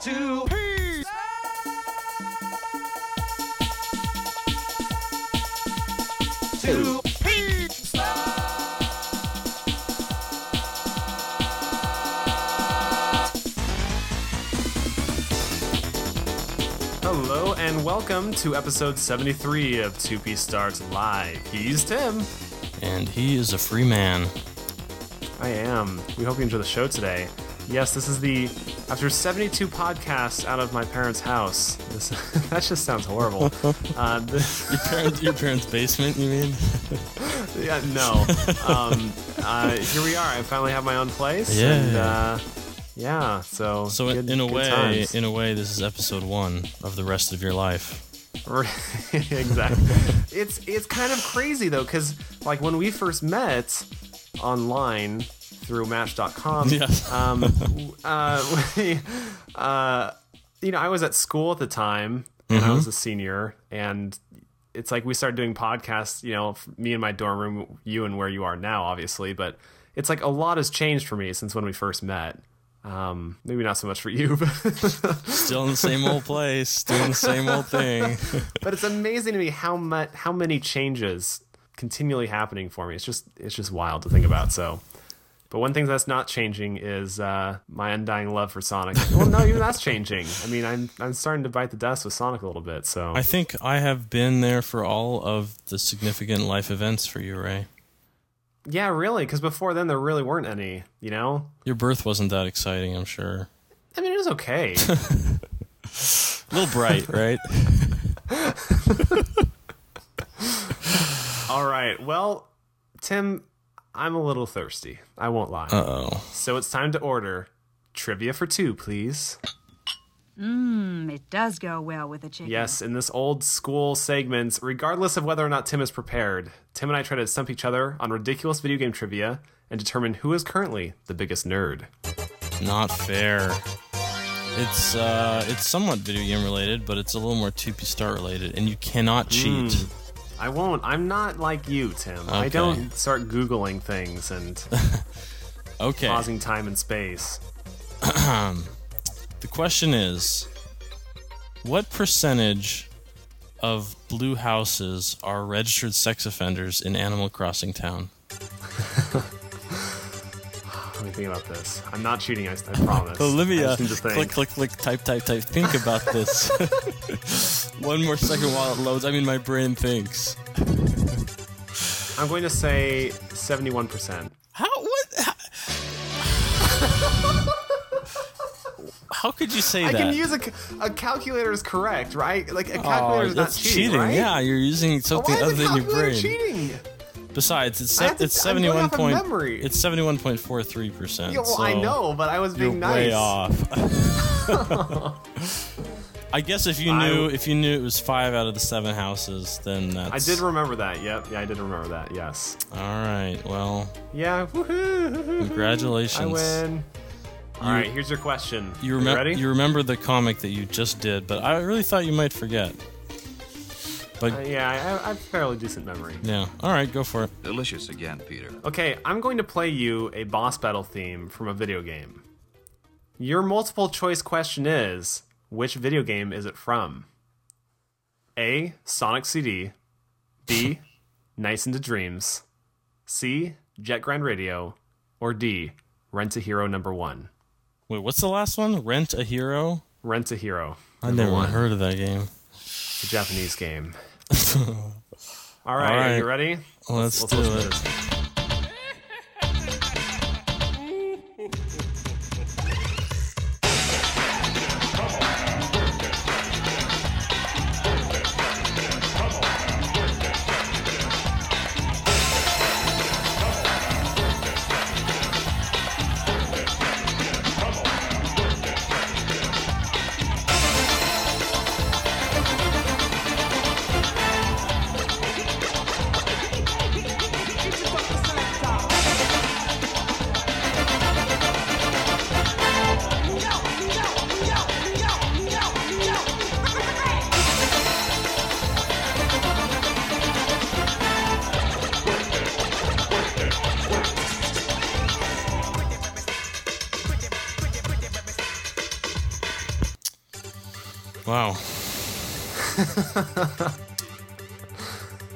Two Two Hello and welcome to episode 73 of 2P Starts Live. He's Tim. And he is a free man. I am. We hope you enjoy the show today. Yes, this is the after 72 podcasts out of my parents' house. This that just sounds horrible. Uh, this, Your parents, your parents' basement, you mean? yeah, no. Um, uh, here we are. I finally have my own place. Yeah. And, uh, yeah. So. So in, good- in a way, times. in a way, this is episode one of the rest of your life. exactly. it's it's kind of crazy though, because like when we first met online through Match.com, Yes. um, uh, we, uh, you know, I was at school at the time, and I was a senior, and it's like we started doing podcasts. You know, me in my dorm room, you and where you are now, obviously, but it's like a lot has changed for me since when we first met. Um, maybe not so much for you, but Still in the same old place, doing the same old thing. but it's amazing to me how much how many changes continually happening for me. It's just it's just wild to think about. So, but one thing that's not changing is uh, my undying love for Sonic. well, no, even that's changing. I mean, I'm I'm starting to bite the dust with Sonic a little bit. So I think I have been there for all of the significant life events for you, Ray. yeah, really, because before then there really weren't any. You know, Your birth wasn't that exciting, I'm sure. I mean, it was okay. A little bright, right? All right, well, Tim, I'm a little thirsty. I won't lie. Uh oh. so it's time to order trivia for two, please. Mm, it does go well with the chicken. Yes, in this old school segment, regardless of whether or not Tim is prepared, Tim and I try to stump each other on ridiculous video game trivia and determine who is currently the biggest nerd. Not fair. It's uh, it's somewhat video game related, but it's a little more 2P Start related, and you cannot cheat. I won't. I'm not like you, Tim. I don't start Googling things and Okay. pausing time and space. The question is, what percentage of blue houses are registered sex offenders in Animal Crossing Town? Me think about this. I'm not cheating, I, I promise. I Olivia, just need to think. click, click, click, type, type, type. Think about this. One more second while it loads. I mean, my brain thinks. I'm going to say 71%. How? What? How, How could you say I that? I can use a calculator is correct, right? Like a Oh, calculator is not that's cheating, right? Yeah, you're using something other than your brain. cheating? Besides, it's I have to- it's seventy one point memory. it's seventy one point four three percent. I know, but I was being nice. way off. I guess if you I- knew if you knew it was five out of the seven houses, then that's I did remember that. Yep. Yeah, I did remember that. Yes. all right. Well, Yeah. Woohoo! congratulations. I win. All right. Here's your question. You remember ready? you remember the comic that you just did, but I really thought you might forget. But Uh, yeah, I, I have fairly decent memory. yeah, all right, go for it. Delicious again, Peter. Okay, I'm going to play you a boss battle theme from a video game. Your multiple choice question is which video game is it from? A. Sonic CD. B. Nights into Dreams. C. Jet Grind Radio. Or D. Rent a Hero number one. Wait, what's the last one? Rent a Hero. Rent a Hero. I never one. heard of that game. It's a Japanese game. All right, All are you ready? Let's, do listen to it.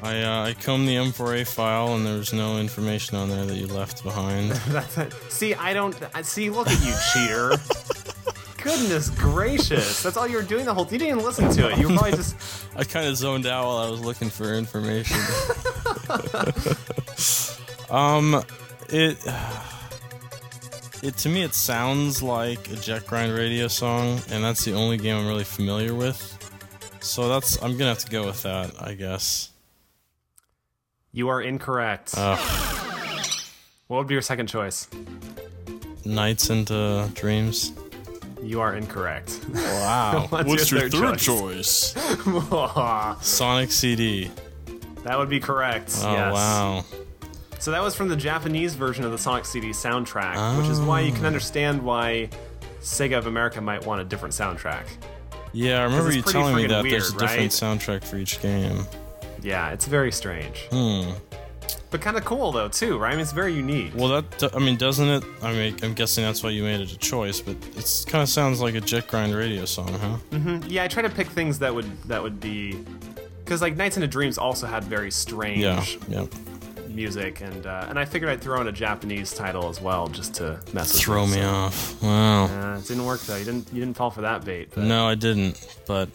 I uh, I combed the M4A file and there was no information on there that you left behind. See, I don't. See, look at you, cheater. Goodness gracious! That's all you were doing the whole. Time. You didn't even listen to it. You were probably just. I kind of zoned out while I was looking for information. um, it it to me it sounds like a Jet Grind radio song, and that's the only game I'm really familiar with. So that's I'm gonna have to go with that, I guess. You are incorrect. Ugh. what would be your second choice? Nights into Dreams. You are incorrect. Wow. What's your third choice? that Sonic CD. That would be correct. Oh yes. wow. So that was from the Japanese version of the Sonic CD soundtrack, which is why you Oh. can ah. understand why Sega of America might want a different soundtrack. Yeah, I remember you telling me that there's a weird, different right? soundtrack for each game. Yeah, it's very strange, Hmm. but kind of cool though too, right? I mean, it's very unique. Well, that I mean, doesn't it? I mean, I'm guessing that's why you made it a choice, but it kind of sounds like a Jet Grind radio song, huh? Mm-hmm. yeah, I try to pick things that would that would be because like Nights into Dreams also had very strange Yeah, yeah. Music, and uh, and I figured I'd throw in a Japanese title as well just to mess with Throw me so- off. Wow. Uh, it didn't work though. You didn't you didn't fall for that bait. But No, I didn't. But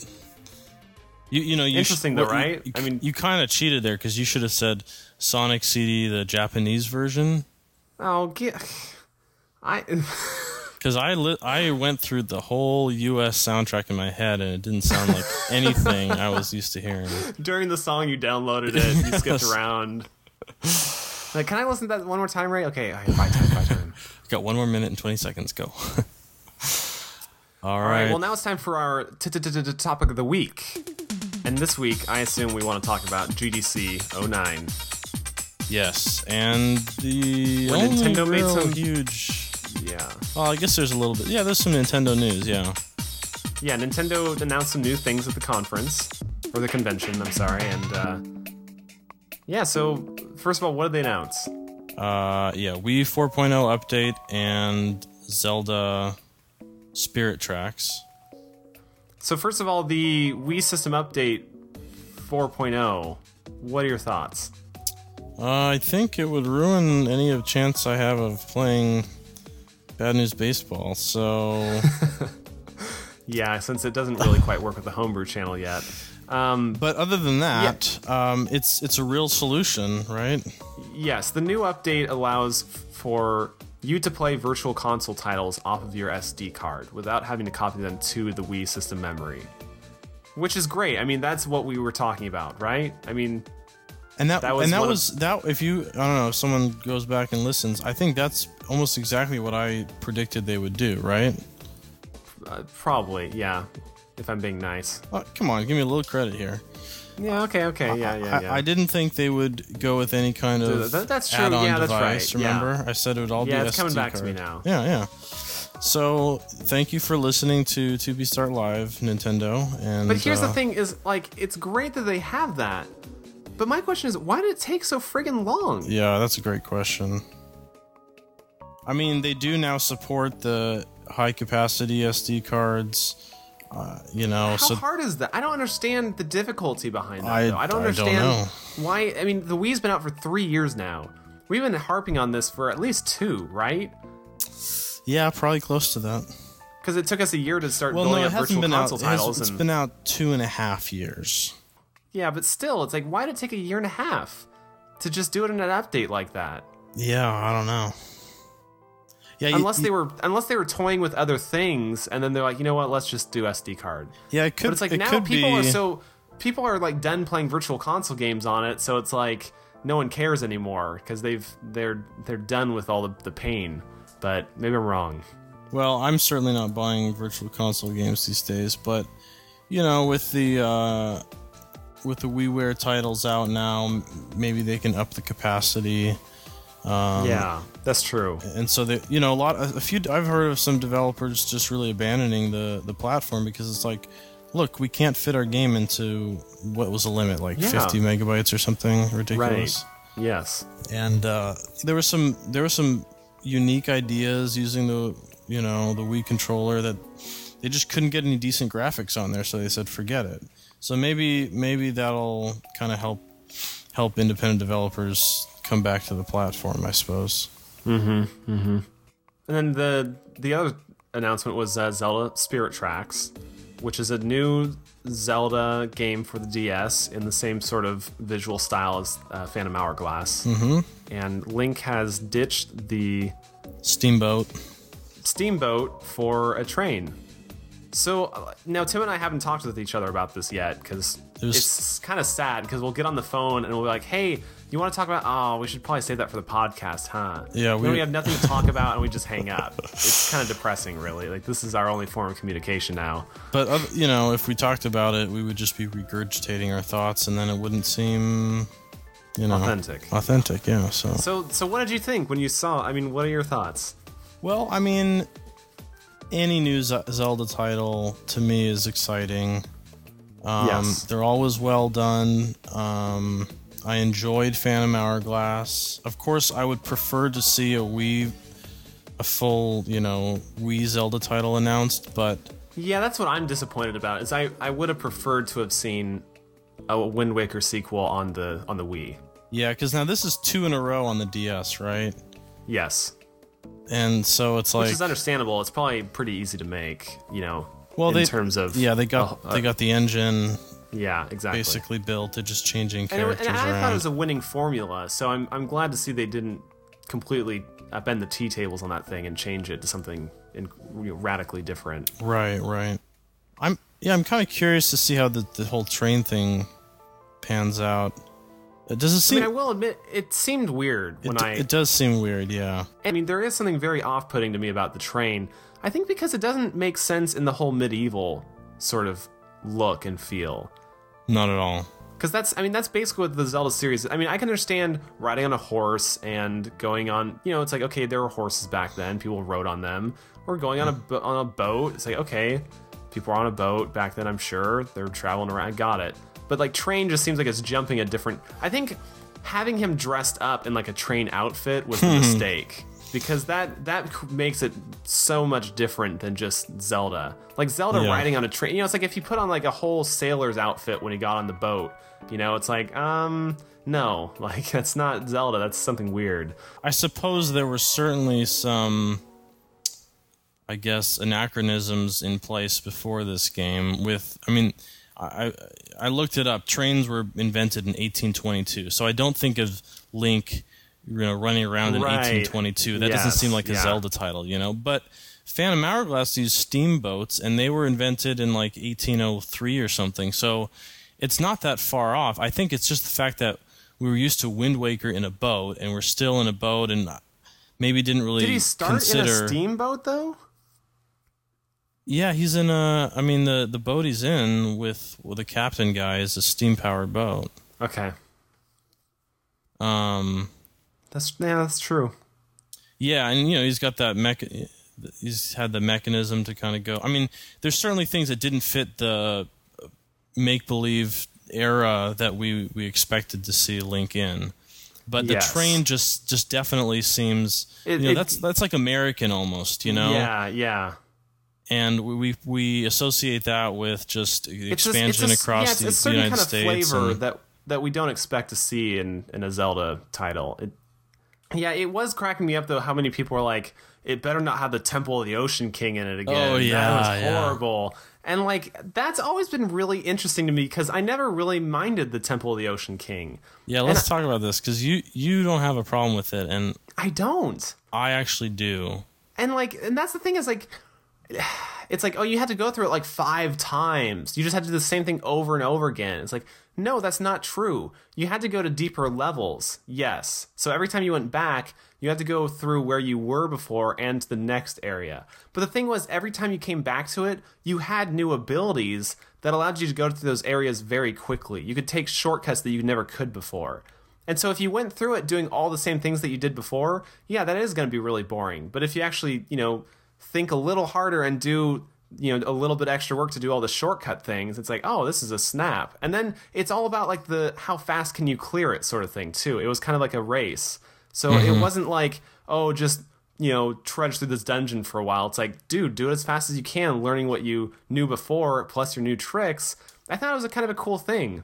you, you know, you Interesting sh- though, well, you- right? You, I mean- you kind of cheated there because you should have said Sonic CD, the Japanese version. Oh, get I. Because I li- I went through the whole U.S. soundtrack in my head, and it didn't sound like anything I was used to hearing. during the song you downloaded it, you skipped around. Like, can I listen to that one more time, Ray? Okay, right, bye time, bye time. Got one more minute and twenty seconds. Go. All All right. right, well now it's time for our topic of the week. And this week, I assume we want to talk about GDC 09. Yes, and the only Nintendo made some- huge. Yeah. Well, I guess there's a little bit. Yeah, there's some Nintendo news. Yeah. Yeah, Nintendo announced some new things at the conference, or the convention, I'm sorry, and, uh, yeah, so, first of all, what did they announce? Uh, yeah, Wii 4.0 update and Zelda Spirit Tracks. So, first of all, the Wii System Update 4.0, what are your thoughts? Uh, I think it would ruin any of chance I have of playing Bad News Baseball. So Yeah, since it doesn't really quite work with the homebrew channel yet. Um, But other than that, um, it's it's a real solution, right? yes, the new update allows for you to play virtual console titles off of your SD card without having to copy them to the Wii system memory. Which is great. I mean, that's what we were talking about, right? I mean, And that, That was and that one of- that. If you, I don't know, if someone goes back and listens, I think that's almost exactly what I predicted they would do, right? uh, probably, yeah, if I'm being nice. Uh, come on, give me a little credit here. Yeah, okay, okay, yeah, yeah, yeah. I, I didn't think they would go with any kind of Th- that's true. add-on Yeah, that's device. right. Yeah. Remember, I said it would all Yeah, be it's SD coming back to me now. Yeah, yeah. So thank you for listening to 2P Start Live, Nintendo. And But here's uh, the thing: is like it's great that they have that. But my question is, why did it take so friggin' long? Yeah, that's a great question. I mean, they do now support the high capacity SD cards. Uh, you know, How so hard is that? I don't understand the difficulty behind that. I- though. I don't I don't understand know. why. I mean, the Wii's been out for three years now. We've been harping on this for at least two, right? yeah, probably close to that. Because it took us a year to start Well, building no, up virtual been out. console It has, titles. it's and, been out two and a half years. yeah, but still, it's like, why did it take a year and a half to just do it in an update like that? Yeah, I don't know. Yeah, you- Unless you- they were, unless they were toying with other things, and then they're like, you know what, let's just do SD card. yeah, it could. But it's like it now people be, are so people are like done playing virtual console games on it, so it's like no one cares anymore because they've they're they're done with all the, the pain. But maybe I'm wrong. Well, I'm certainly not buying virtual console games these days, but you know, with the uh, with the WiiWare titles out now, maybe they can up the capacity. Um, yeah, that's true. and so that you know a lot a few i've heard of some developers just really abandoning the the platform because it's like look we can't fit our game into what was the limit like Yeah. 50 megabytes or something ridiculous Right. Yes. and uh, there was some there were some unique ideas using the you know the Wii controller that they just couldn't get any decent graphics on there, so they said forget it. So maybe maybe that'll kind of help help independent developers come back to the platform, I suppose. Mm-hmm. Mm-hmm. And then the the other announcement was uh, Zelda Spirit Tracks, which is a new Zelda game for the DS in the same sort of visual style as uh, Phantom Hourglass. Mm-hmm. And Link has ditched the Steamboat. steamboat for a train. So uh, now Tim and I haven't talked with each other about this yet because it's kind of sad because we'll get on the phone and we'll be like, "Hey, you want to talk about? Oh, we should probably save that for the podcast, huh?" Yeah, we- we have nothing to talk about and we just hang up. It's kind of depressing, really. Like this is our only form of communication now. But uh, you know, if we talked about it, we would just be regurgitating our thoughts, and then it wouldn't seem, you know, Authentic. Authentic, yeah. So, So, so what did you think when you saw? I mean, what are your thoughts? well, I mean, any new Zelda title to me is exciting. Um, Yes. They're always well done. Um, I enjoyed Phantom Hourglass. Of course, I would prefer to see a Wii, a full, you know, Wii Zelda title announced, but Yeah, that's what I'm disappointed about. Is I, I would have preferred to have seen a Wind Waker sequel on the on the Wii. yeah, because now this is two in a row on the DS, right? Yes. And so it's like which is understandable. It's probably pretty easy to make, you know. Well, in they terms of yeah, they got they got the engine yeah, exactly. basically built. They're just changing and, it, characters and I around. thought it was a winning formula, so I'm I'm glad to see they didn't completely bend the tea tables on that thing and change it to something in, you know, radically different. right, right. I'm yeah, I'm kind of curious to see how the the whole train thing pans out. Does it I seem? mean, I will admit it seemed weird it, when d- I. it does seem weird, yeah. I mean, there is something very off-putting to me about the train. I think because it doesn't make sense in the whole medieval sort of look and feel. Not at all. Because that's, I mean, that's basically what the Zelda series. I mean, I can understand riding on a horse and going on. You know, it's like okay, there were horses back then. People rode on them. Or going on a on a boat. It's like okay, people were on a boat back then. I'm sure they're traveling around. I got it. But like train just seems like it's jumping a different. I think having him dressed up in like a train outfit was a hmm. mistake because that that makes it so much different than just Zelda. Like Zelda Yeah. riding on a train. You know, it's like if you put on like a whole sailor's outfit when he got on the boat. You know, it's like um no, like that's not Zelda. That's something weird. I suppose there were certainly some, I guess, anachronisms in place before this game. With, I mean, I I I looked it up. Trains were invented in 1822, so I don't think of Link, you know, running around in Right. 1822. That doesn't seem like a yeah. Zelda title, you know. But Phantom Hourglass used steamboats, and they were invented in like 1803 or something. So it's not that far off. I think it's just the fact that we were used to Wind Waker in a boat, and we're still in a boat, and maybe didn't really Did he start consider. in a steamboat though? Yeah, he's in a. I mean, the the boat he's in with with the captain guy is a steam powered boat. Okay, Um, that's yeah, that's true. yeah, and you know he's got that mech. He's had the mechanism to kind of go. I mean, there's certainly things that didn't fit the make believe era that we we expected to see Link in. But the Yes. train just just definitely seems It- you know it- that's that's like American almost, you know. Yeah, yeah. and we we associate that with just It's just- expansion it's just- across yeah, it's, the, it's the certain United kind of States. flavor and- that that we don't expect to see in in a Zelda title. It, yeah, it was cracking me up though how many people were like, "It better not have the Temple of the Ocean King in it oh, again." Oh, yeah, that was yeah. horrible. And like that's always been really interesting to me because I never really minded the Temple of the Ocean King. yeah, let's talk about this because you you don't have a problem with it, and I don't. I actually do. And like, and that's the thing is like, it's like, oh, you had to go through it like five times. You just had to do the same thing over and over again. It's like, no, that's not true. You had to go to deeper levels. Yes. So every time you went back, you had to go through where you were before and the next area. But the thing was, every time you came back to it, you had new abilities that allowed you to go through those areas very quickly. You could take shortcuts that you never could before. And so if you went through it doing all the same things that you did before, yeah, that is going to be really boring. But if you actually, you know, think a little harder and do, you know, a little bit extra work to do all the shortcut things, it's like, oh, this is a snap. And then it's all about like the how fast can you clear it sort of thing too. It was kind of like a race. So it mm-hmm. wasn't like, oh, just you know, trudge through this dungeon for a while. It's like, dude, do it as fast as you can, learning what you knew before, plus your new tricks. I thought it was a kind of a cool thing.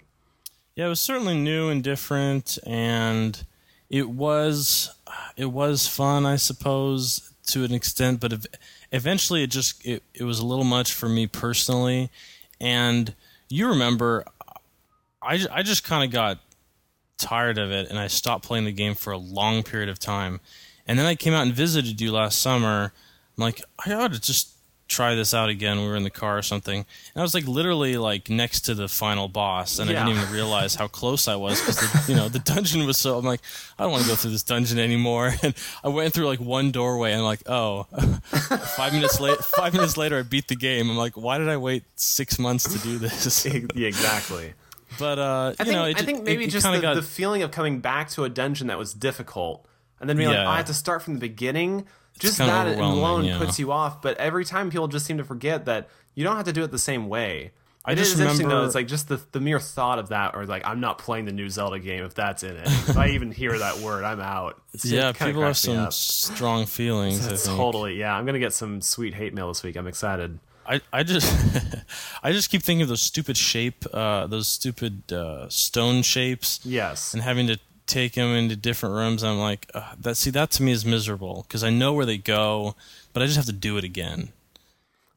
Yeah, it was certainly new and different, and it was it was fun, I suppose, to an extent. But ev- eventually, it just it, it was a little much for me personally. And you remember, I I just kind of got tired of it, and I stopped playing the game for a long period of time. And then I came out and visited you last summer. I'm like, I ought to just try this out again. We were in the car or something, and I was like literally like next to the final boss, and I didn't even realize how close I was because you know the dungeon was so. I'm like, I don't want to go through this dungeon anymore. And I went through like one doorway, and I'm like, oh, five minutes late. Five minutes later, I beat the game. I'm like, why did I wait six months to do this? yeah, exactly. But uh, I you think, know, it, I think maybe it just the, got, the feeling of coming back to a dungeon that was difficult, and then being like, oh, I have to start from the beginning. Just that alone yeah. puts you off. But every time people just seem to forget that you don't have to do it the same way. I It just is interesting though. remember- It's like just the the mere thought of that, or like I'm not playing the new Zelda game if that's in it. if I even hear that word, I'm out. It's, yeah, people have some strong feelings. Totally, yeah. I'm gonna get some sweet hate mail this week. I'm excited. I, I just I just keep thinking of those stupid shape uh, those stupid uh, stone shapes Yes, and having to take them into different rooms. I'm like uh, that. See that to me is miserable because I know where they go, but I just have to do it again.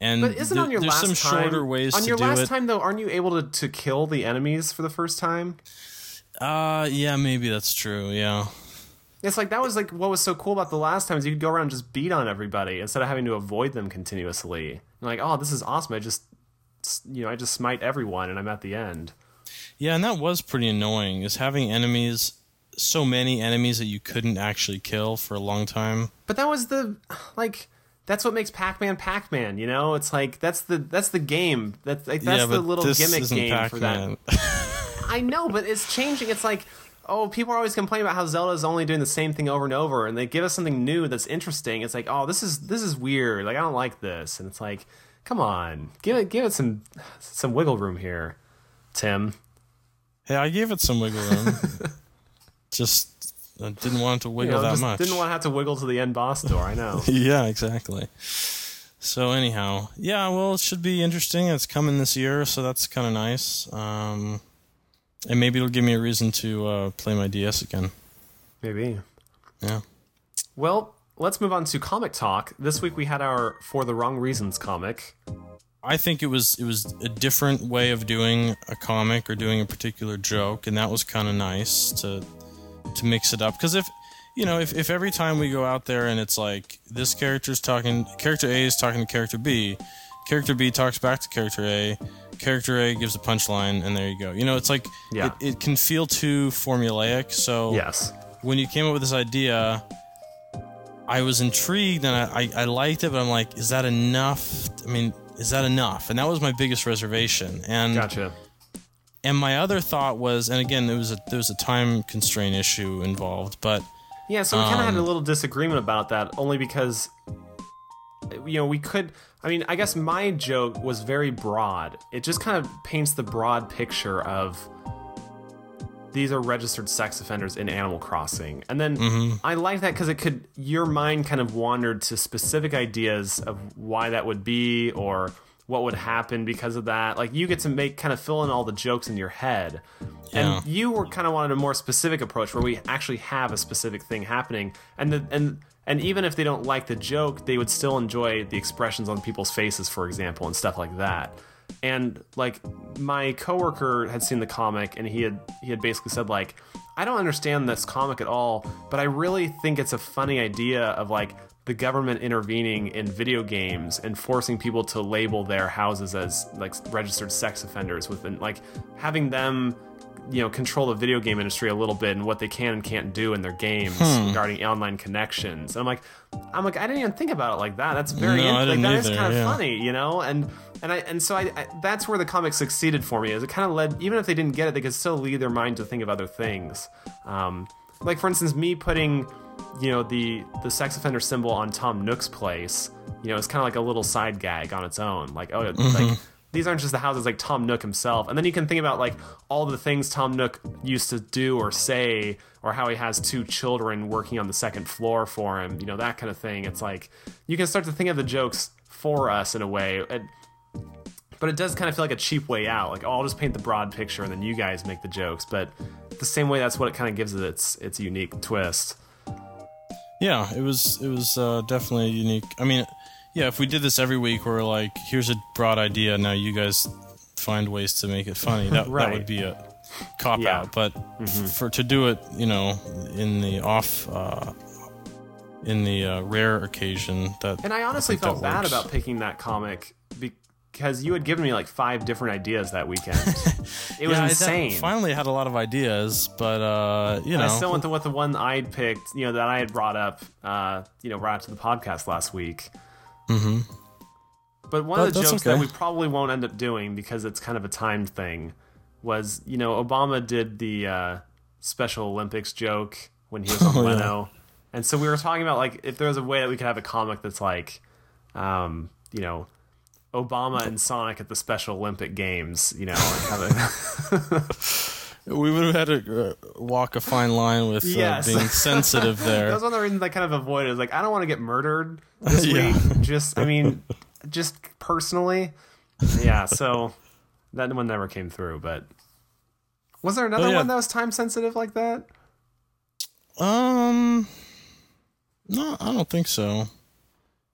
And but isn't on your there's last some time? shorter ways to do it. on your last it. time though, aren't you able to to kill the enemies for the first time? Uh, yeah, maybe that's true. Yeah, It's like that was like what was so cool about the last time is you could go around and just beat on everybody instead of having to avoid them continuously. Like, oh, this is awesome. I just, you know, I just smite everyone and I'm at the end. yeah, and that was pretty annoying. Is having enemies so many enemies that you couldn't actually kill for a long time. But that was the like that's what makes Pac-Man Pac-Man. You know, it's like that's the that's the game. That's like that's yeah, the little gimmick game for that. I know, but it's changing. It's like, oh, people are always complaining about how Zelda's only doing the same thing over and over, and they give us something new that's interesting. It's like, oh, this is this is weird. Like I don't like this, and it's like, come on, give it give it some some wiggle room here, Tim. Hey, I gave it some wiggle room. just I didn't want to You wiggle know, that just much. didn't want to have to wiggle to the end boss door. I know. yeah, exactly. So anyhow, yeah, well, it should be interesting. It's coming this year, so that's kind of nice. Um, and maybe it'll give me a reason to uh, play my DS again. Maybe. Yeah. Well, let's move on to comic talk. This week we had our For the Wrong Reasons comic. I think it was it was a different way of doing a comic or doing a particular joke, and that was kind of nice to to mix it up. Because if you know, if, if every time we go out there and it's like this character's talking, character A is talking to character B, character B talks back to character A, character A gives a punchline, and there you go. You know, it's like Yeah. it, it can feel too formulaic. So Yes. when you came up with this idea, I was intrigued and I, I, I liked it, but I'm like, is that enough? I mean, is that enough? And that was my biggest reservation. And Gotcha. And my other thought was, and again, there was a there was a time constraint issue involved, but Yeah, so we kind of had a Um, little disagreement about that, only because, you know, we could. I mean, I guess my joke was very broad. It just kind of paints the broad picture of these are registered sex offenders in Animal Crossing. And then Mm-hmm. I like that because it could, your mind kind of wandered to specific ideas of why that would be or what would happen because of that. Like you get to make kind of fill in all the jokes in your head. Yeah. And you were kind of wanted a more specific approach where we actually have a specific thing happening. And the, and and even if they don't like the joke, they would still enjoy the expressions on people's faces, for example, and stuff like that. And like my coworker had seen the comic and he had he had basically said like I don't understand this comic at all, but I really think it's a funny idea of like the government intervening in video games and forcing people to label their houses as like registered sex offenders within like having them you know control the video game industry a little bit and what they can and can't do in their games Hmm. regarding online connections. And I'm like I'm like I didn't even think about it like that. That's very No, in- like that is kind of yeah. funny, you know? And and I and so I, I that's where the comic succeeded for me. Is it kind of led even if they didn't get it, they could still lead their mind to think of other things. Um, like for instance, me putting you know the the sex offender symbol on Tom Nook's place, you know, it's kind of like a little side gag on its own. Like oh, Mm-hmm. like these aren't just the houses like Tom Nook himself. And then you can think about like all the things Tom Nook used to do or say, or how he has two children working on the second floor for him, you know, that kind of thing. It's like you can start to think of the jokes for us in a way. It, but it does kind of feel like a cheap way out. Like, oh, I'll just paint the broad picture and then you guys make the jokes. But the same way, that's what it kind of gives it its its unique twist. Yeah, it was it was uh, definitely unique. I mean, yeah, if we did this every week, we're like, here's a broad idea, now you guys find ways to make it funny. That Right. that would be a cop Yeah. out. But f- for to do it, you know, in the off, uh, in the uh, rare occasion that. And I honestly think felt bad works. about picking that comic because you had given me like five different ideas that weekend. It was Yeah, I- insane. finally, had a lot of ideas, but uh, you know, I still went to with the one I'd picked, you know, that I had brought up, uh, you know, right after the podcast last week. Mm-hmm. But one of the jokes okay. that we probably won't end up doing because it's kind of a timed thing was, you know, Obama did the uh, Special Olympics joke when he was on Oh, yeah. Leno, and so we were talking about like if there was a way that we could have a comic that's like, um, you know. Obama and Sonic at the Special Olympic Games, you know, we would have had to uh, walk a fine line with uh, Yes. being sensitive That there. was one of the reasons I kind of avoided. Is like I don't want to get murdered this Yeah. week. Just I mean, just personally, yeah. So that one never came through. But was there another yeah. one that was time sensitive like that? Um, no, I don't think so.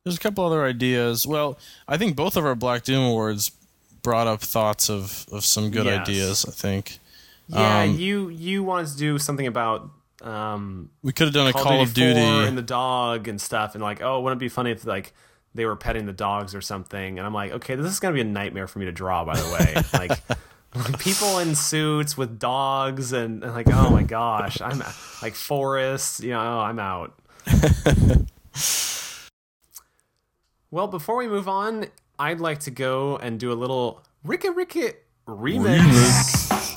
There's a couple other ideas. Well, I think both of our Black Doom awards brought up thoughts of, of some good Yes. ideas. I think Yeah, Um, you you wanted to do something about um, we could have done a Call, Call, Duty, of Duty. 4 and the dog and stuff, and like, oh, wouldn't it be funny if like they were petting the dogs or something? And I'm like, okay, this is gonna be a nightmare for me to draw. By the way, like. like, People in suits with dogs and, and like, oh my gosh, I'm like forests, you know, oh, I'm out. well, before we move on, I'd like to go and do a little Ricka Ricka remix.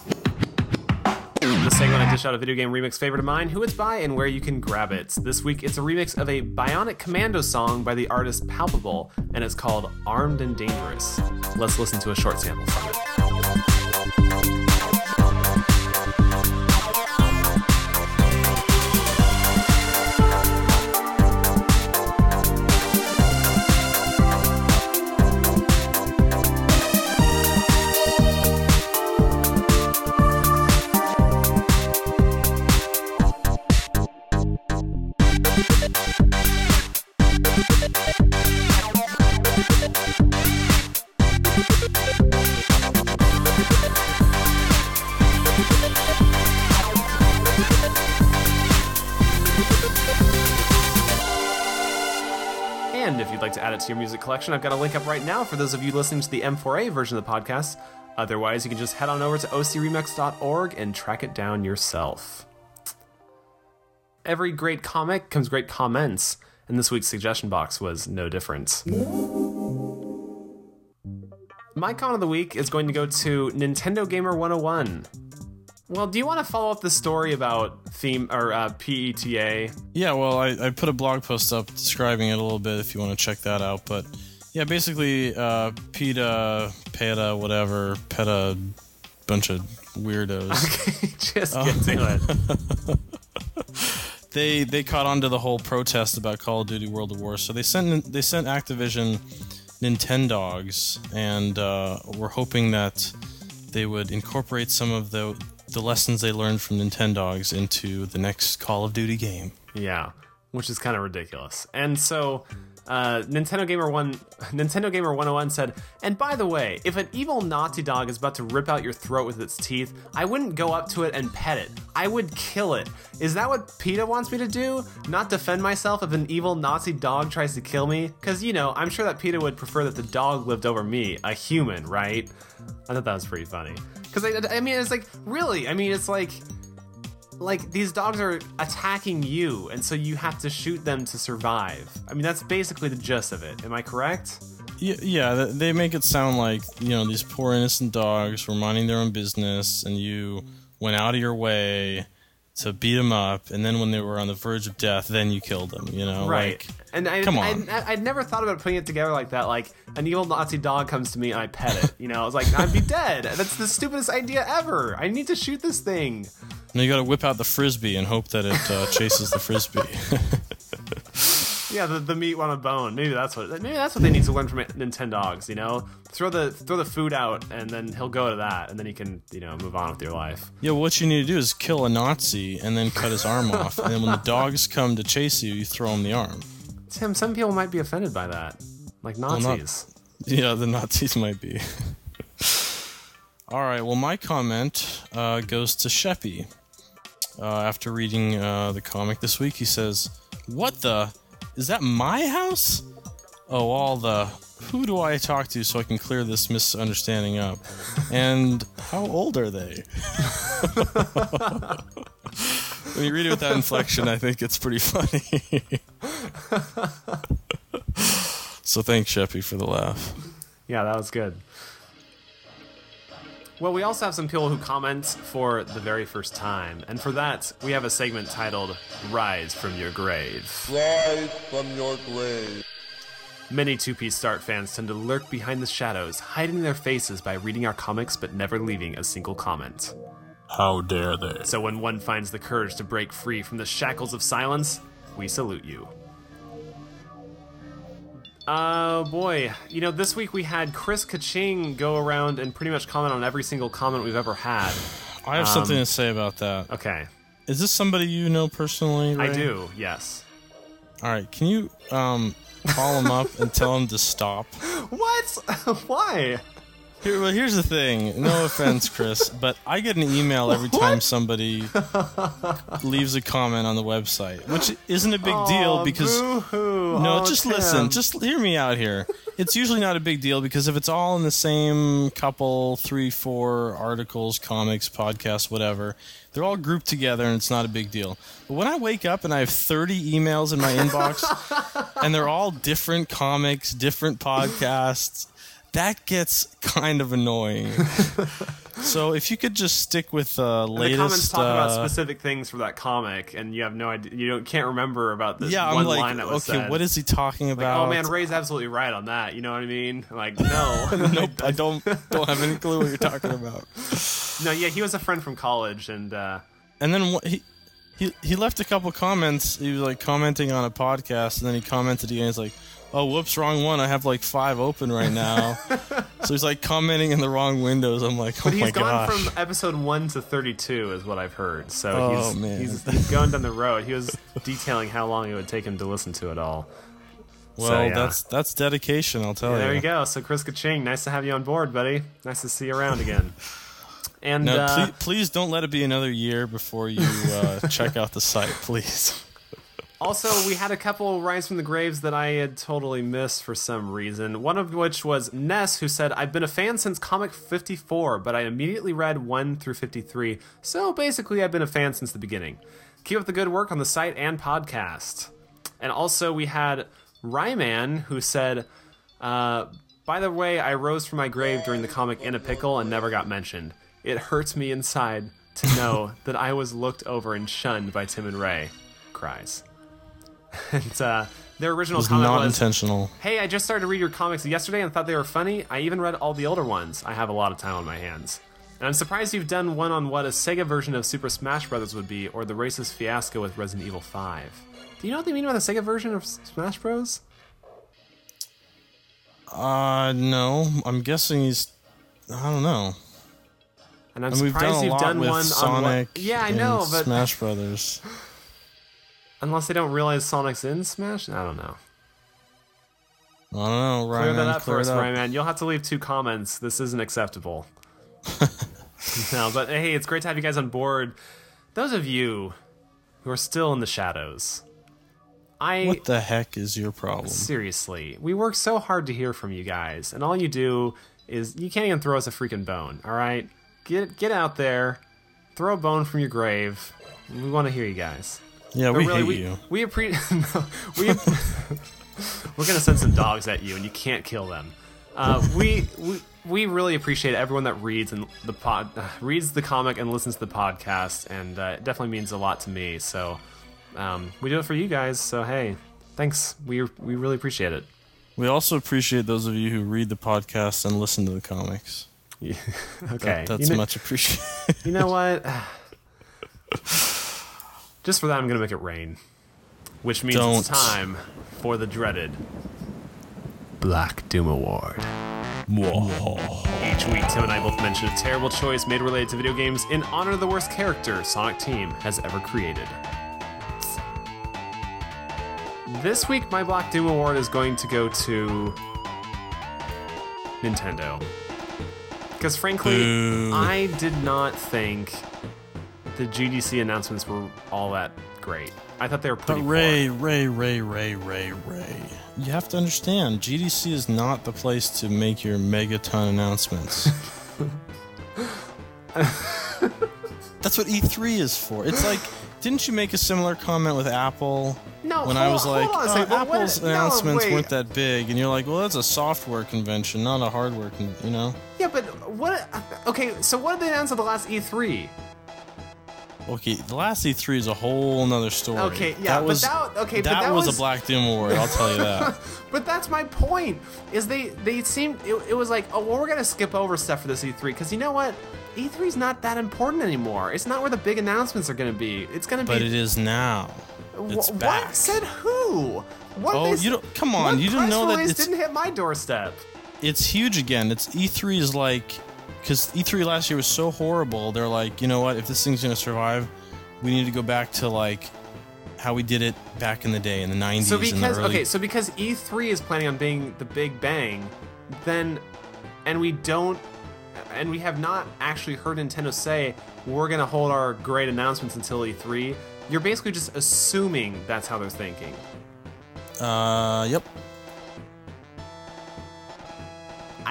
The segment I dish out a video game remix favorite of mine, who it's by, and where you can grab it. This week it's a remix of a Bionic Commando song by the artist Palpable, and it's called Armed and Dangerous. Let's listen to a short sample from it. Your music collection, I've got a link up right now for those of you listening to the M4A version of the podcast. Otherwise, you can just head on over to ocremix.org and track it down yourself. Every great comic comes great comments, and this week's suggestion box was no different. My con of the week is going to go to Nintendo Gamer 101. Well, do you want to follow up the story about theme or uh, PETA? Yeah, well, I, I put a blog post up describing it a little bit if you want to check that out. But yeah, basically, uh, PETA, PETA, whatever, PETA, bunch of weirdos. Okay, Just get to it. they they caught on to the whole protest about Call of Duty World of War, so they sent they sent Activision Nintendogs, and uh, we're hoping that they would incorporate some of the the lessons they learned from Nintendogs into the next Call of Duty game. Yeah, which is kind of ridiculous. And so, uh, Nintendo Gamer One, Nintendo Gamer 101 said, "And by the way, if an evil Nazi dog is about to rip out your throat with its teeth, I wouldn't go up to it and pet it. I would kill it. Is that what PETA wants me to do? Not defend myself if an evil Nazi dog tries to kill me? Because you know, I'm sure that PETA would prefer that the dog lived over me, a human, right? I thought that was pretty funny. Because I, I mean, it's like really, I mean, it's like." like these dogs are attacking you and so you have to shoot them to survive i mean that's basically the gist of it am i correct Yeah, yeah, they make it sound like you know these poor innocent dogs were minding their own business, and you went out of your way to beat them up, and then when they were on the verge of death, then you killed them. You know, Right. Like, and I, come on. I, would never thought about putting it together like that. Like an evil Nazi dog comes to me and I pet it. You know, I was like, I'd be dead. That's the stupidest idea ever. I need to shoot this thing. and you got to whip out the frisbee and hope that it uh, chases the frisbee. Yeah, the, the meat on a bone. Maybe that's what. Maybe that's what they need to learn from Nintendogs. You know, throw the throw the food out, and then he'll go to that, and then he can you know move on with your life. yeah, what you need to do is kill a Nazi and then cut his arm off, and then when the dogs come to chase you, you throw him the arm. Tim, some people might be offended by that, like not- Nazis. Yeah, the Nazis might be. All right. Well, my comment uh, goes to Sheppy. Uh, after reading uh, the comic this week, he says, "What the? Is that my house? Oh, all the. Who do I talk to so I can clear this misunderstanding up? And how old are they?" when you read it with that inflection, I think it's pretty funny. so thanks, Sheppy, for the laugh. Yeah, that was good. Well, we also have some people who comment for the very first time, and for that, we have a segment titled "Rise from Your Grave." Rise from your grave. Many 2P Start fans tend to lurk behind the shadows, hiding their faces by reading our comics but never leaving a single comment. How dare they? So when one finds the courage to break free from the shackles of silence, we salute you. Oh boy, you know, this week we had Chris Kaching go around and pretty much comment on every single comment we've ever had. I have something Um, to say about that. Okay, Is this somebody you know personally? I do, yes. All right, can you um, call him up and tell him to stop? What? Why? Here, well, here's the thing. No offense, Chris, but I get an email every time somebody leaves a comment on the website, which isn't a big deal because Boo-hoo. no, Oh, just Tim. listen, just hear me out here. It's usually not a big deal because if it's all in the same couple, three, four articles, comics, podcasts, whatever, they're all grouped together and it's not a big deal. But when I wake up and I have 30 emails in my inbox and they're all different comics, different podcasts, that gets kind of annoying. so if you could just stick with the the latest. comments talk about uh, specific things for that comic, and you have no idea. You don't can't remember about this yeah, one I'm like, line that was okay, said. what is he talking Like, about? oh man, Ray's absolutely right on that. You know what I mean? Like, no, nope, I don't don't have any clue what you're talking about. no, yeah, he was a friend from college, and uh, And then what, he he he left a couple comments. He was like commenting on a podcast, and then he commented again. He's like, "Oh, whoops, wrong one. I have like five open right now." so he's like commenting in the wrong windows. I'm like, "Oh but he's gone gosh." from episode one to thirty-two, is what I've heard. So Oh, he's, he's he's going down the road. He was detailing how long it would take him to listen to it all. well, so, yeah. that's that's dedication. I'll tell you. there you. go. So Chris Kaching, nice to have you on board, buddy. Nice to see you around again. And uh, please, please don't let it be another year before you uh, check out the site, please. Also, we had a couple Rise from the Graves that I had totally missed for some reason. One of which was Ness, who said, I've been a fan since comic 54, but I immediately read 1 through 53, so basically I've been a fan since the beginning. Keep up the good work on the site and podcast. And also, we had Ryman, who said, uh, By the way, I rose from my grave during the comic In a Pickle and never got mentioned. It hurts me inside to know that I was looked over and shunned by Tim and Ray. Cries. And uh, their original It was comment not was, intentional. "Hey, I just started to read your comics yesterday and thought they were funny. I even read all the older ones. I have a lot of time on my hands." And I'm surprised you've done one on what a Sega version of Super Smash Bros. would be, or the racist fiasco with Resident Evil 5. Do you know what they mean by the Sega version of Smash Bros? Uh, no. I'm guessing he's. I don't know. And I'm And surprised done you've done one Sonic. on what. Yeah, I know, but Smash Brothers. unless they don't realize Sonic's in Smash, I don't know. I don't know. Clear that up for us. Rayman. You'll have to leave two comments. This isn't acceptable. no, but hey, it's great to have you guys on board. Those of you who are still in the shadows, I What the heck is your problem? seriously, we work so hard to hear from you guys, and all you do is you can't even throw us a freaking bone. All right, get get out there, throw a bone from your grave. We want to hear you guys. Yeah, we really, hate we, you. We appreciate. we we're gonna send some dogs at you, and you can't kill them. Uh, we, we we really appreciate everyone that reads and the pod uh, reads the comic and listens to the podcast, and uh, it definitely means a lot to me. So um, we do it for you guys. So hey, thanks. We we really appreciate it. We also appreciate those of you who read the podcast and listen to the comics. Yeah. That- okay, that's you know, much appreciated. You know what? Just for that, I'm gonna make it rain, which means it's Don't. time for the dreaded Black Doom Award. Each week, Tim and I both mention a terrible choice made related to video games in honor of the worst character Sonic Team has ever created. This week, my Black Doom Award is going to go to Nintendo. Because frankly, Boo. I did not think the GDC announcements were all that great. I thought they were But pretty Ray, Ray, Ray, Ray, Ray, Ray. You have to understand, GDC is not the place to make your megaton announcements. That's what E3 is for. It's like, didn't you make a similar comment with Apple? No, when I was on- like, hold on "Uh, second, but what- Apple's no, announcements weren't that big, and you're like, well, that's a software convention, not a hardware, con-, you know? Yeah, but what? Okay, so what did they announce at the last E E3? Okay, the last E3 is a whole nother story. Okay, yeah, that but was that- okay, but that that was, was- a Black Doom award. I'll tell you that. But that's my point. Is they they seemed it, it was like, oh, well, we're gonna skip over stuff for this E3 because you know what? E3 is not that important anymore. It's not where the big announcements are gonna be. It's gonna be. but it is now. It's Wh- back. What said who? What Oh, they you don't- come on, you didn't know that it's- didn't hit my doorstep. It's huge again. It's E3 is like because E3 last year was so horrible. They're like, you know what? If this thing's gonna survive, we need to go back to like how we did it back in the day in the 90s. So because early- okay, so because E3 is planning on being the Big Bang, then and we don't and we have not actually heard Nintendo say we're going to hold our great announcements until E3. You're basically just assuming that's how they're thinking. uh, yep.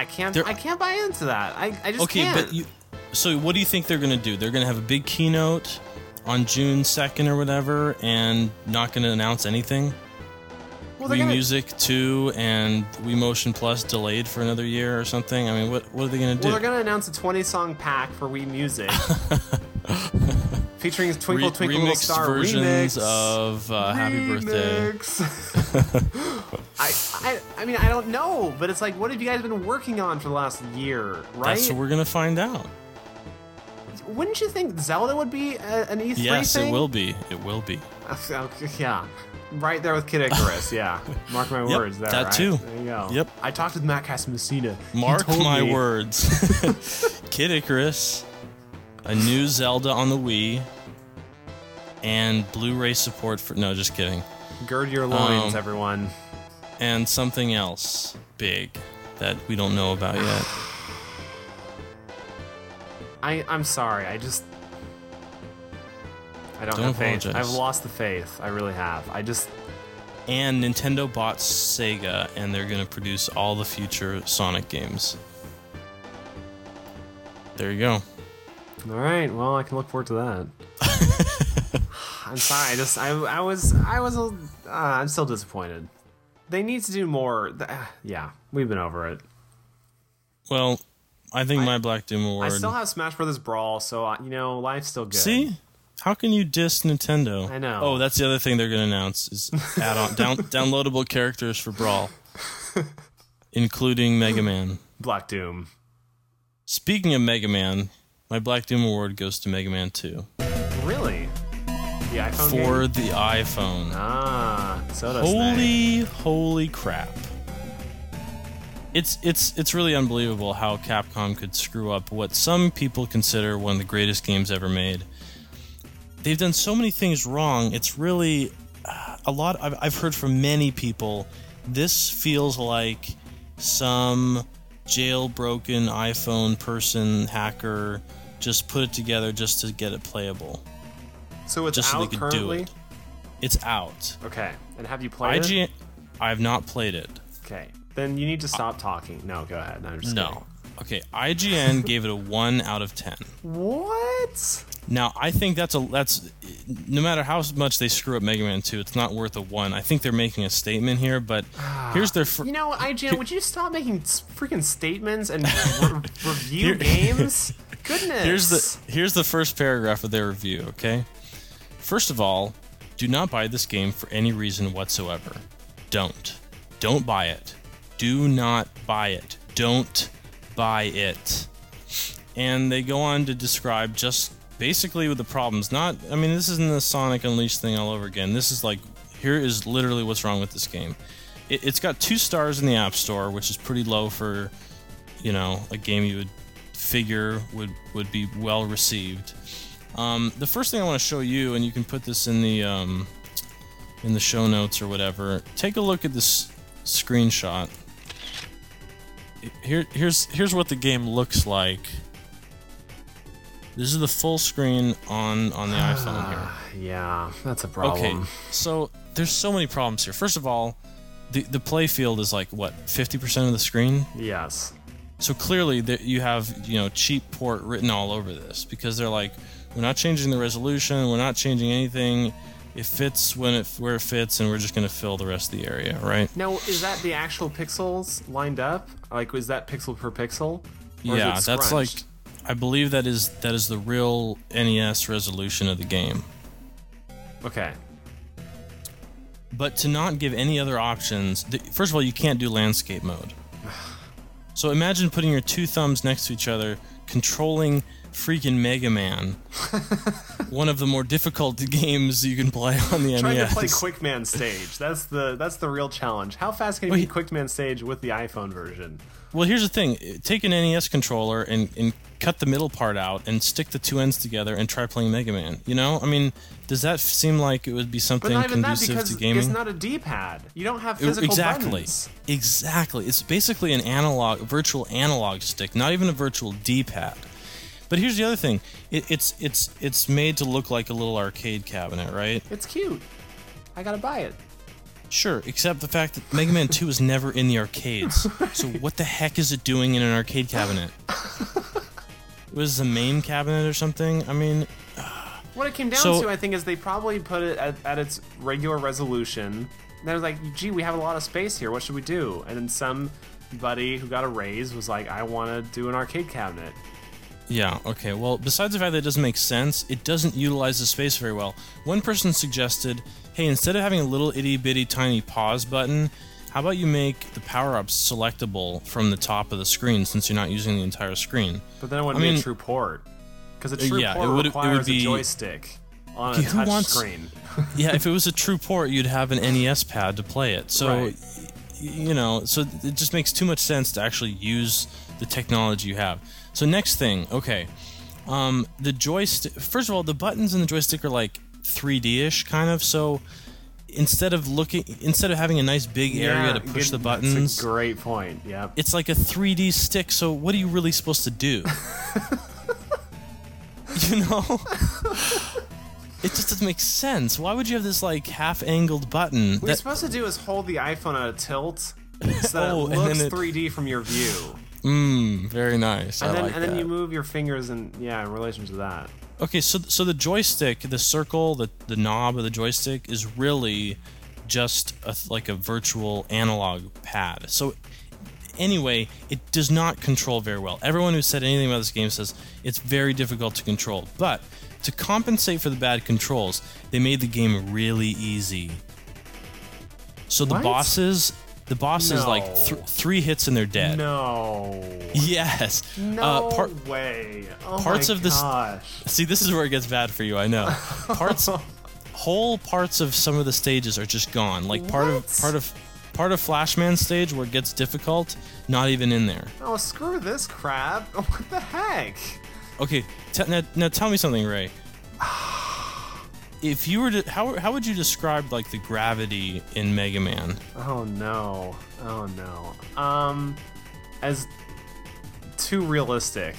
I can't They're- I can't buy into that. I, I just Okay, can't. but you. So what do you think they're gonna do? They're gonna have a big keynote on June 2nd or whatever, and not gonna announce anything. well, Wii gonna, Music 2 and Wii Motion Plus delayed for another year or something. I mean, what what are they gonna do? well, they're going to announce a 20 song pack for Wii Music. featuring Twinkle Re- Twinkle Little Star versions remix. of uh, Happy Birthday. I, I, I mean, I don't know, but it's like, what have you guys been working on for the last year, right? That's what we're gonna find out. Wouldn't you think Zelda would be a, an E3 Yes, thing? it will be. It will be. Yeah, right there with Kid Icarus. Yeah, mark my Yep, words. There, that right? too. There you go. Yep. I talked with Matt Casamassina. Mark my me- words. Kid Icarus, a new Zelda on the Wii, and Blu-ray support for no, just kidding. Gird your loins, Um, everyone. And something else big that we don't know about yet. I, I'm sorry. I just. I don't, Don't have faith. apologize. I've lost the faith. I really have. I just. And Nintendo bought Sega, and they're gonna produce all the future Sonic games. There you go. All right. Well, I can look forward to that. I'm sorry. I just. I. I was. I was. Uh, I'm still disappointed. They need to do more. uh, yeah, we've been over it. Well, I think my Black Doom award. I still have Smash Brothers Brawl, so uh, you know life's still good. See? How can you diss Nintendo? I know. Oh, that's the other thing they're going to announce is add-on down, downloadable characters for Brawl, including Mega Man. Black Doom. Speaking of Mega Man, my Black Doom award goes to Mega Man 2 Really? The iPhone for game? the iPhone. Ah, so does they. Holy, holy crap! It's it's it's really unbelievable how Capcom could screw up what some people consider one of the greatest games ever made. They've done so many things wrong. It's really uh, a lot. I've, I've heard from many people. This feels like some jailbroken iPhone person hacker just put it together just to get it playable. So it's just so out they could currently. do it. It's out. Okay, and have you played it? I've not played it. Okay, then you need to stop talking. No, go ahead. No, I'm just No. Okay, IGN gave it a 1 out of 10. What? Now, I think that's a that's no matter how much they screw up Mega Man 2, it's not worth a one. I think they're making a statement here, but ah, here's their fir- You know, IGN, would you stop making freaking statements and re- review games? Goodness. here's the here's the first paragraph of their review, okay? First of all, do not buy this game for any reason whatsoever. Don't. Don't buy it. Do not buy it. Don't buy it. And they go on to describe just basically with the problems. Not I mean this isn't the Sonic Unleashed thing all over again. This is like here is literally what's wrong with this game. It, it's got two stars in the App Store, which is pretty low for you know a game you would figure would would be well received. Um, the first thing I want to show you, and you can put this in the um, in the show notes or whatever. Take a look at this screenshot. Here, here's here's what the game looks like. This is the full screen on on the iPhone here. Yeah, that's a problem. Okay, so there's so many problems here. First of all, the the play field is like what 50% of the screen. Yes. So clearly, that you have you know cheap port written all over this because they're like, we're not changing the resolution, we're not changing anything. It fits when it where it fits, and we're just going to fill the rest of the area, right? Now, is that the actual pixels lined up? Like, was that pixel per pixel? Yeah, that's like. I believe that is that is the real NES resolution of the game. Okay. But to not give any other options, first of all, you can't do landscape mode. So imagine putting your two thumbs next to each other, controlling freaking Mega Man, one of the more difficult games you can play on the Trying NES. Trying to play Quickman Stage. That's the that's the real challenge. How fast can you Wait. beat Quickman Stage with the iPhone version? Well, here's the thing: take an NES controller and, and cut the middle part out, and stick the two ends together, and try playing Mega Man. You know, I mean, does that seem like it would be something not even that conducive to gaming? it's not a D-pad. You don't have physical exactly buttons. exactly it's basically an analog virtual analog stick not even a virtual d-pad but here's the other thing it, it's it's it's made to look like a little arcade cabinet right It's cute. I gotta buy it. sure except the fact that mega man 2 is never in the arcades so what the heck is it doing in an arcade cabinet was the main cabinet or something i mean What it came down So- to, I think, is they probably put it at, at its regular resolution. They're like, gee, we have a lot of space here. What should we do? And then somebody who got a raise was like, I want to do an arcade cabinet. Yeah, okay. Well, besides the fact that it doesn't make sense, it doesn't utilize the space very well. One person suggested, hey, instead of having a little itty bitty tiny pause button, how about you make the power ups selectable from the top of the screen since you're not using the entire screen? But then it wouldn't I be a true port. Because a true yeah, it port would- it would requires be- a joystick on a touch wants- screen. yeah, if it was a true port, you'd have an NES pad to play it. So, Right. you know, so it just makes too much sense to actually use the technology you have. So, next thing, okay. Um, the joystick, first of all, the buttons in the joystick are like 3D ish kind of. So, instead of looking, instead of having a nice big area Yeah, to push good- the buttons, That's a great point. yeah it's like a 3D stick. So, what are you really supposed to do? you know? It just doesn't make sense. Why would you have this like half-angled button? What you're supposed to do is hold the iPhone at a tilt so that Oh, it looks it- 3D from your view. Mmm, very nice. And I then like and then that. you move your fingers and yeah, in relation to that. Okay, so so the joystick, the circle, the the knob of the joystick is really just a, like a virtual analog pad. So anyway, it does not control very well. Everyone who said anything about this game says it's very difficult to control. But to compensate for the bad controls, they made the game really easy. So the What? bosses, the boss is like th- three hits and they're dead. No. Yes. No Uh, part- way. Oh parts my of this- gosh. See, this is where it gets bad for you. I know. Parts, whole parts of some of the stages are just gone. Like part What? of part of part of Flashman stage where it gets difficult, not even in there. Oh, screw this crap. What the heck? Okay, t- now, now tell me something, Ray. If you were to, how how would you describe like the gravity in Mega Man? Oh no. Oh no. Um as too realistic.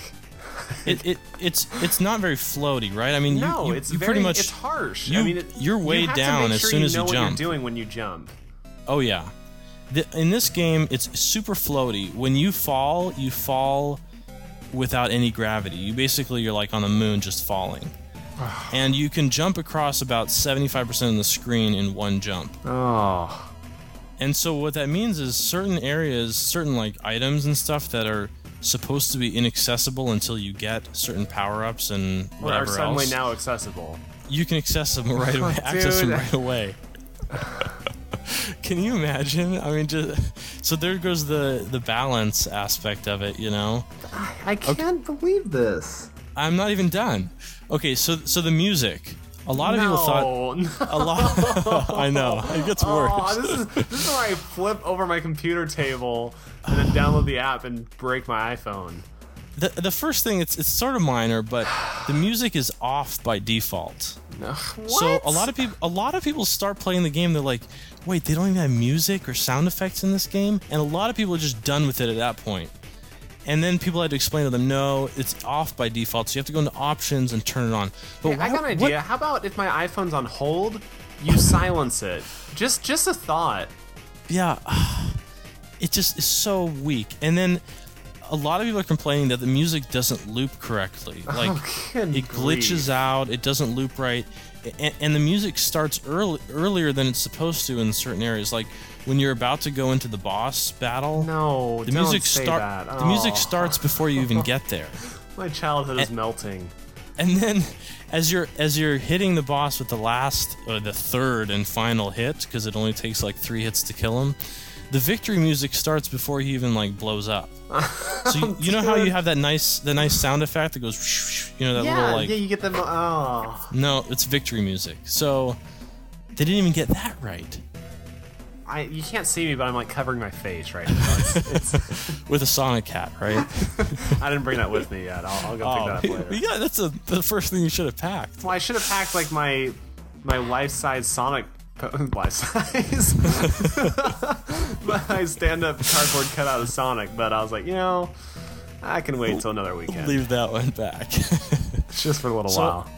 It, it it's it's not very floaty, right? I mean, you, No, you, it's you very pretty much it's harsh. you- I mean, it, you're way you down make as sure soon you as you jump. you're doing when you jump. Oh yeah. The, in this game, it's super floaty. When you fall, you fall without any gravity. You basically you're like on the moon, just falling. And you can jump across about 75% of the screen in one jump. Oh. And so what that means is certain areas, certain like items and stuff that are supposed to be inaccessible until you get certain power-ups and Are whatever suddenly else, now accessible. you can access them right away. access them Dude. right away. can you imagine? I mean, just so there goes the the balance aspect of it. You know, I can't believe this. I'm not even done. Okay, so so the music. A lot of people thought no. a lot. I know it gets worse. Oh, this is this is where I flip over my computer table and then download the app and break my iPhone. The, the first thing it's it's sort of minor, but the music is off by default. No. So a lot of people a lot of people start playing the game. They're like, wait, they don't even have music or sound effects in this game, and a lot of people are just done with it at that point. And then people had to explain to them, no, it's off by default. So you have to go into options and turn it on. But Hey, I got an what- idea. How about if my iPhone's on hold, you silence it? Just just a thought. yeah, it just is so weak. And then a lot of people are complaining that the music doesn't loop correctly. Oh, like good it glitches grief. out, it doesn't loop right, and, and the music starts early, earlier than it's supposed to in certain areas. Like when you're about to go into the boss battle. No, The don't music say start. that. The music Oh, starts before you even get there, My childhood is melting. and then as you're as you're hitting the boss with the last or the third and final hit, because it only takes like three hits to kill him, the victory music starts before he even like blows up. so you, you know how you have that nice the nice sound effect that goes, you know that Yeah, little like yeah, you get them. Oh, no, it's victory music. So they didn't even get that right I you can't see me, but I'm like covering my face right now. It's, it's, with a Sonic hat, right? I didn't bring that with me yet. I'll, I'll go pick that up oh, later. Oh, yeah, that's a, the first thing you should have packed. Well, I should have packed like my my life size Sonic life size my stand up cardboard cutout of Sonic, but I was like, you know, I can wait till another weekend. Leave that one back. just for a little So- while.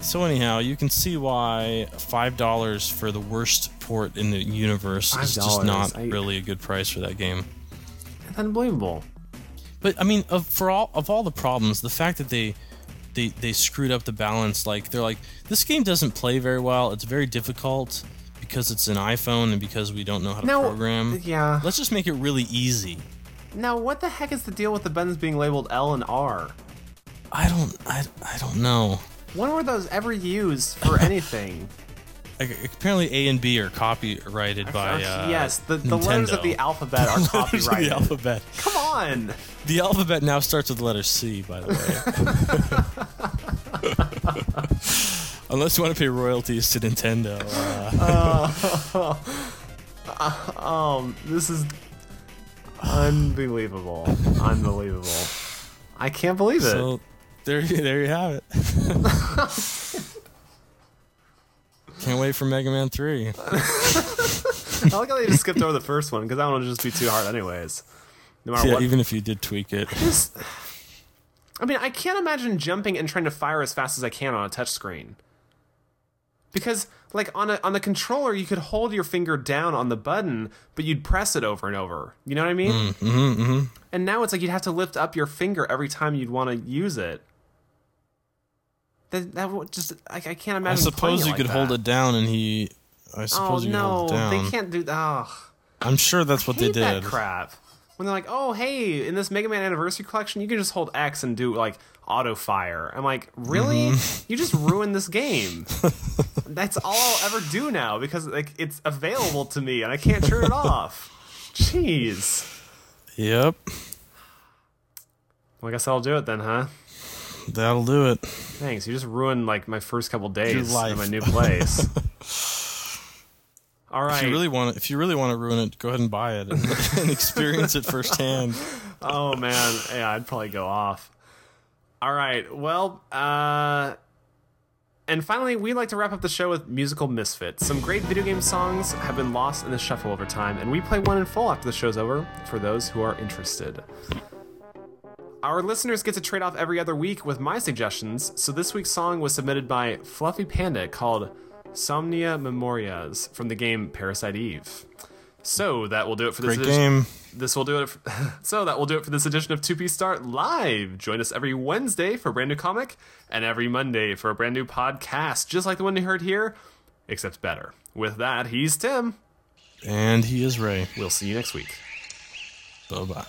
so anyhow, you can see why five dollars for the worst in the universe is just $5, not I- really a good price for that game. It's unbelievable. But I mean, of, for all of all the problems, the fact that they they they screwed up the balance, like they're like this game doesn't play very well. It's very difficult because it's an iPhone and because we don't know how to No, program. yeah. Let's just make it really easy. Now, what the heck is the deal with the buttons being labeled L and R? I don't I, I don't know. When were those ever used for anything? Apparently A and B are copyrighted by uh, yes, the, the letters of the alphabet are copyrighted. the alphabet. Come on. The alphabet now starts with the letter C, by the way. Unless you want to pay royalties to Nintendo. Uh, Um, this is unbelievable. unbelievable. I can't believe it. so there, there you have it. Can't wait for Mega Man 3. I like how they just skipped over the first one because that one would just be too hard, anyways. No matter Yeah, what. even if you did tweak it. Just, I mean, I can't imagine jumping and trying to fire as fast as I can on a touchscreen. Because, like on a on the controller, you could hold your finger down on the button, but you'd press it over and over. You know what I mean? Mm-hmm, mm-hmm. And now it's like you'd have to lift up your finger every time you'd want to use it. That that just I, I can't imagine. I suppose you like could hold it down and he. I Oh suppose you could no, hold it down. they can't do. Oh, I'm sure that's what they hate that did. crap. When they're like, "Oh, hey, in this Mega Man Anniversary Collection, you can just hold X and do like auto fire." I'm like, really? Mm-hmm. You just ruined this game. That's all I'll ever do now because like it's available to me and I can't turn it off. Jeez. Yep, Well, I guess I'll do it then, huh? That'll do it. Thanks. You just ruined like my first couple days in my new place. All right. If you really want, if you really want to ruin it, go ahead and buy it and, and experience it firsthand. oh man, yeah, I'd probably go off. All right. Well, uh and finally, we'd like to wrap up the show with musical misfits. Some great video game songs have been lost in the shuffle over time, and we play one in full after the show's over for those who are interested. Our listeners get to trade off every other week with my suggestions, so this week's song was submitted by Fluffy Panda called Somnia Memorias from the game Parasite Eve. So that will do it for this Great edition. game. This will do it. For, so that will do it for this edition of 2P Start Live. Join us every Wednesday for a brand new comic, and every Monday for a brand new podcast, just like the one you heard here, except better. With that, he's Tim. And he is Ray. We'll see you next week. Bye bye.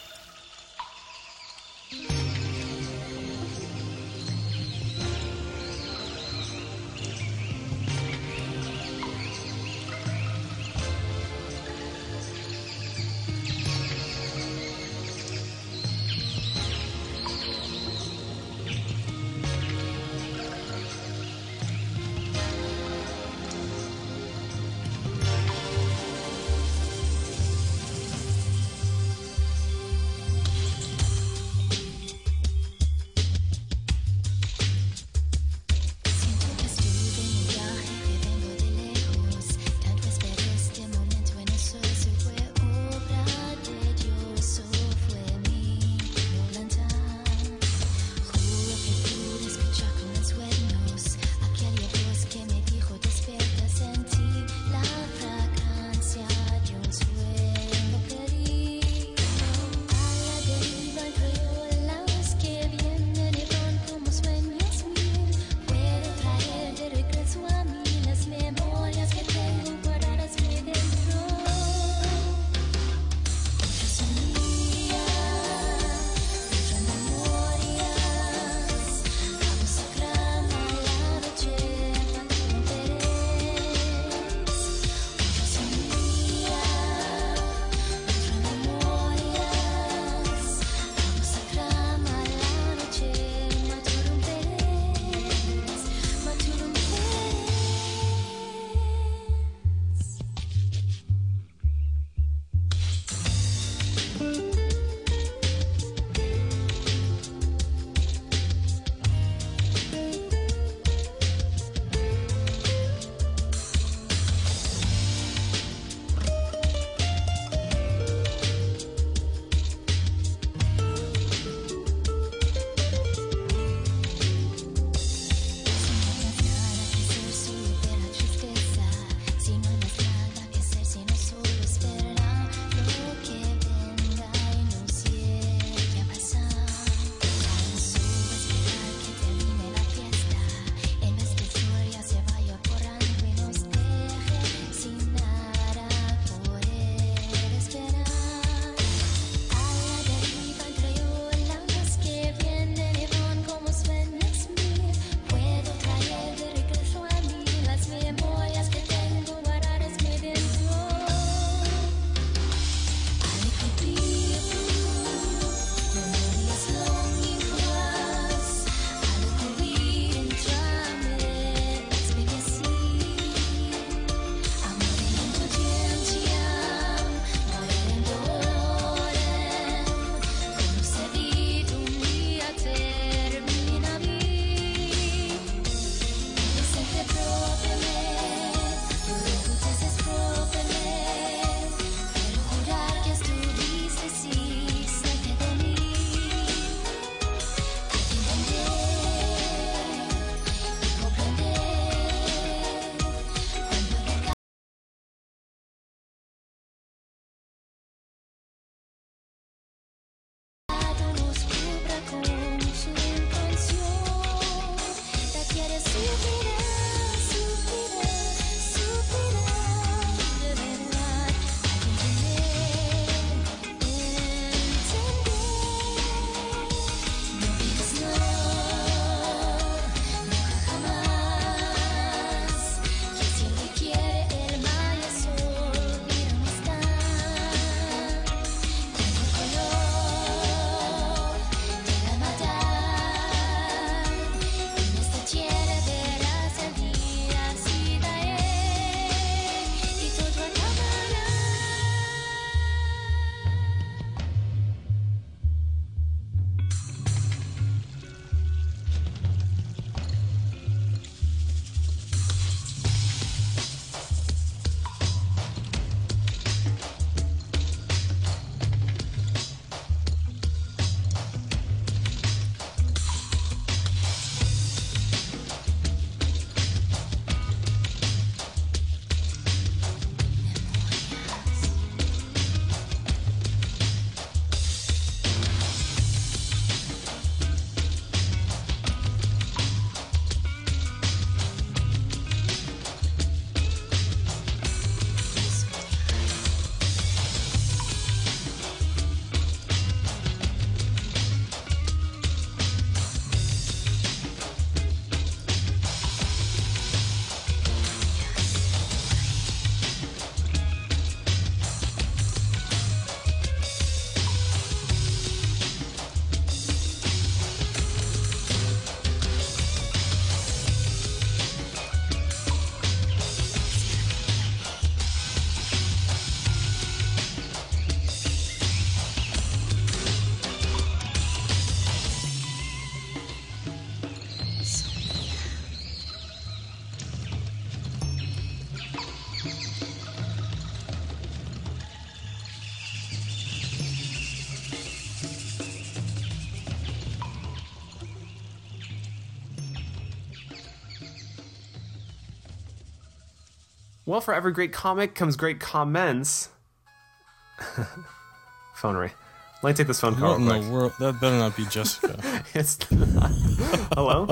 Well, for every great comic comes great comments. phone ring. Let me take this phone call. What in real the world? That better not be Jessica. It's Hello?